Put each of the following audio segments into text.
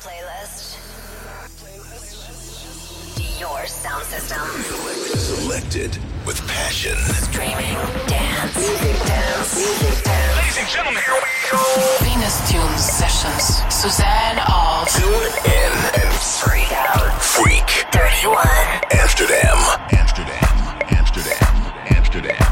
playlist. Your sound system. Selected with passion. Streaming, dance, music dance, music dance. Ladies and gentlemen, here we go. Venus Tunes Sessions. Suzanne of Tune in and Freak out. freak. 31. Amsterdam. Amsterdam. Amsterdam. Amsterdam. Amsterdam. Amsterdam.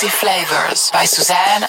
Sexy flavors by Suzanne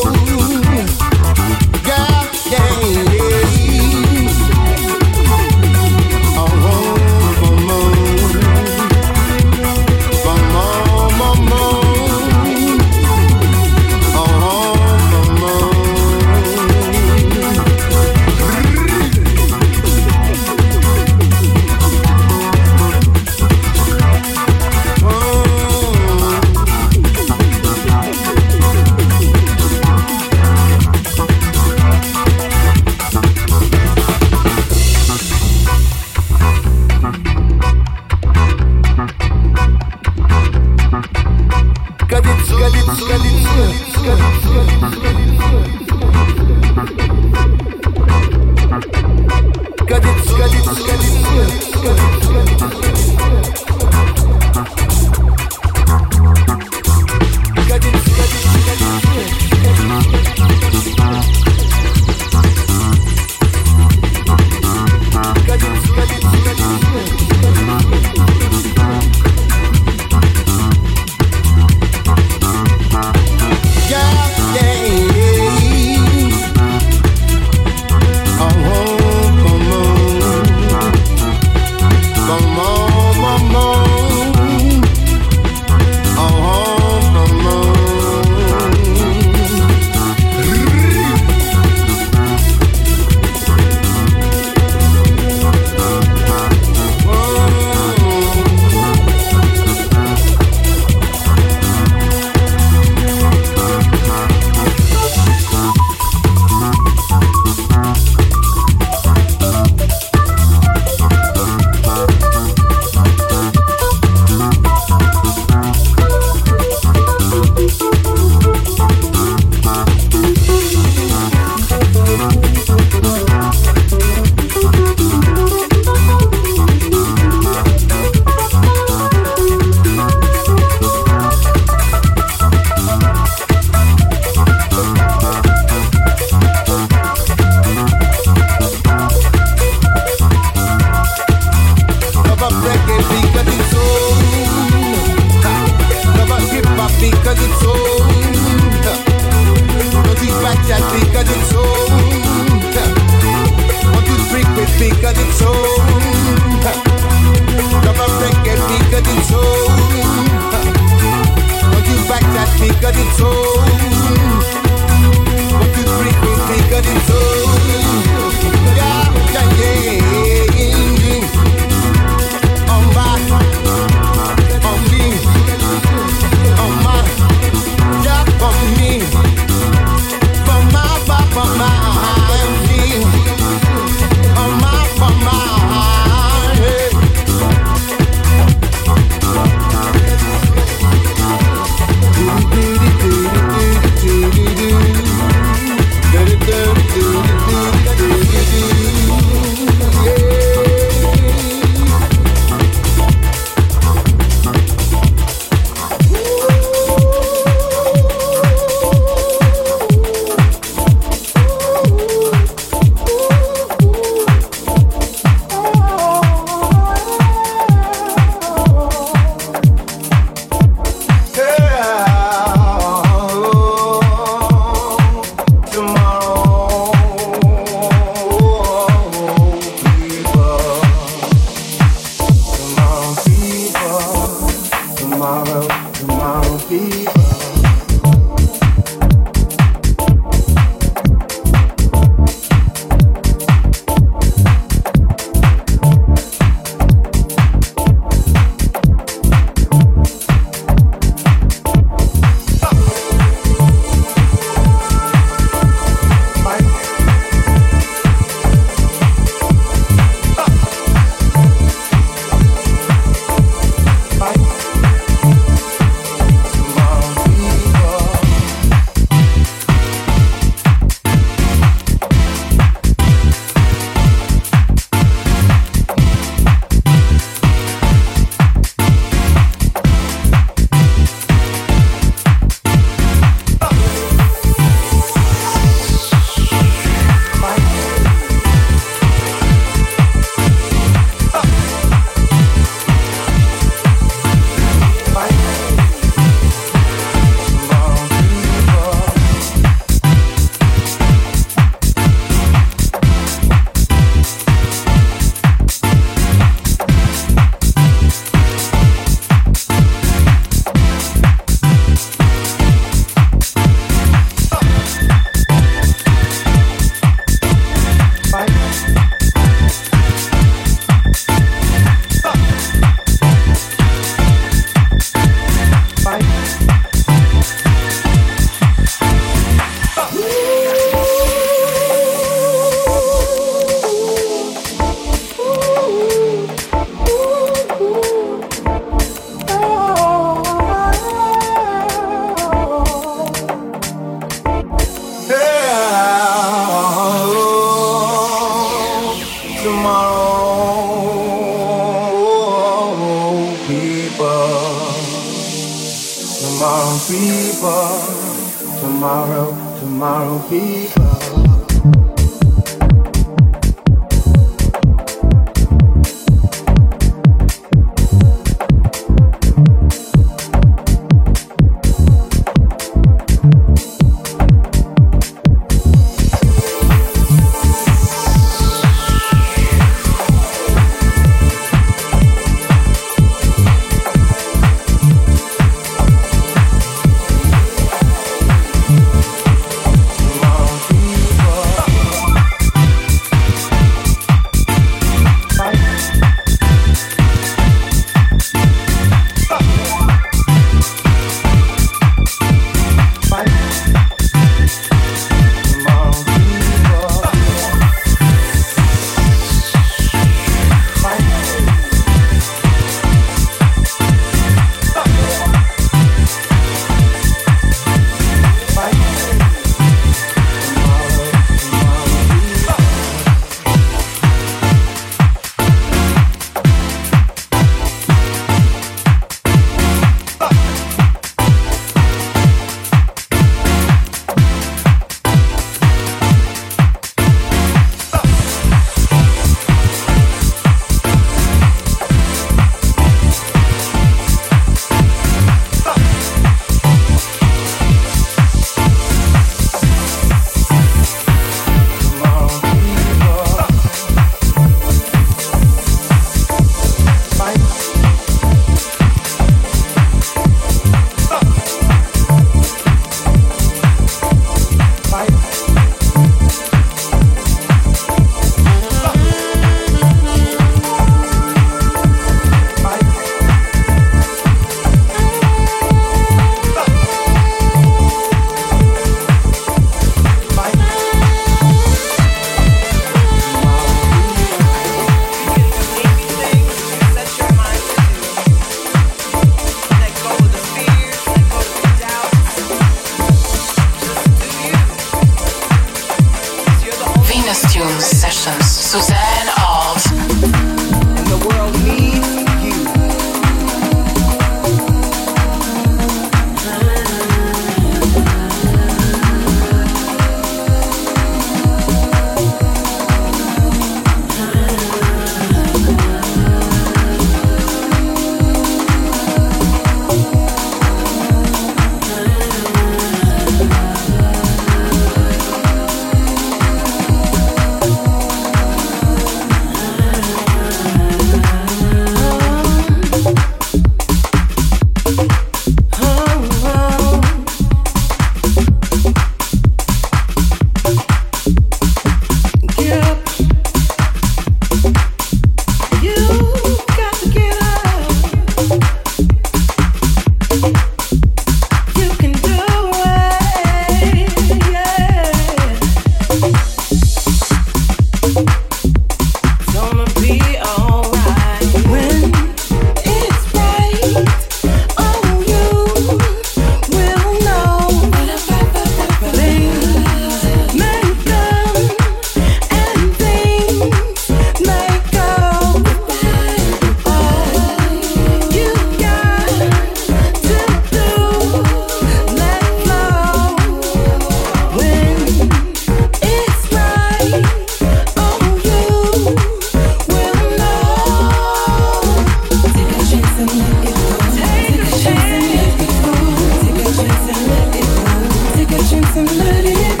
melody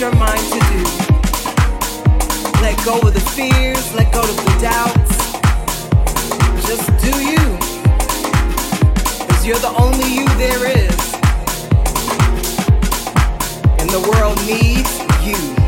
your mind to do. Let go of the fears, let go of the doubts. Just do you. Because you're the only you there is. And the world needs you.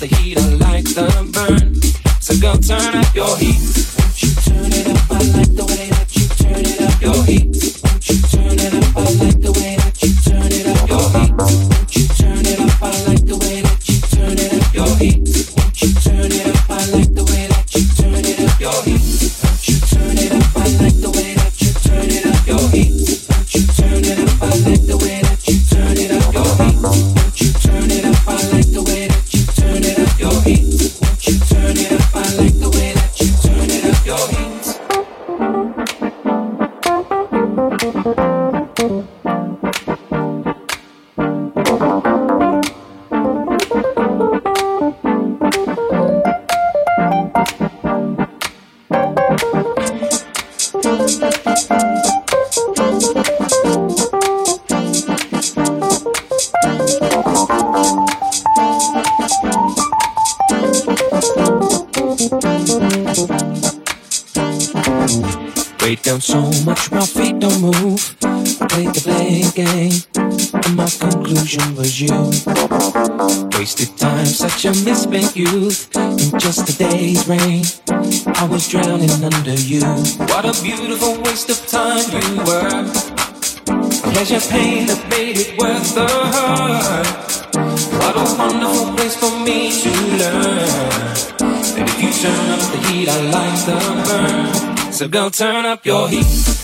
the heat I like the burn. So go turn up your heat. under you. What a beautiful waste of time you were. Pleasure, pain that made it worth the hurt. What a wonderful place for me to learn. And if you turn up the heat, I like the burn. So go turn up your heat.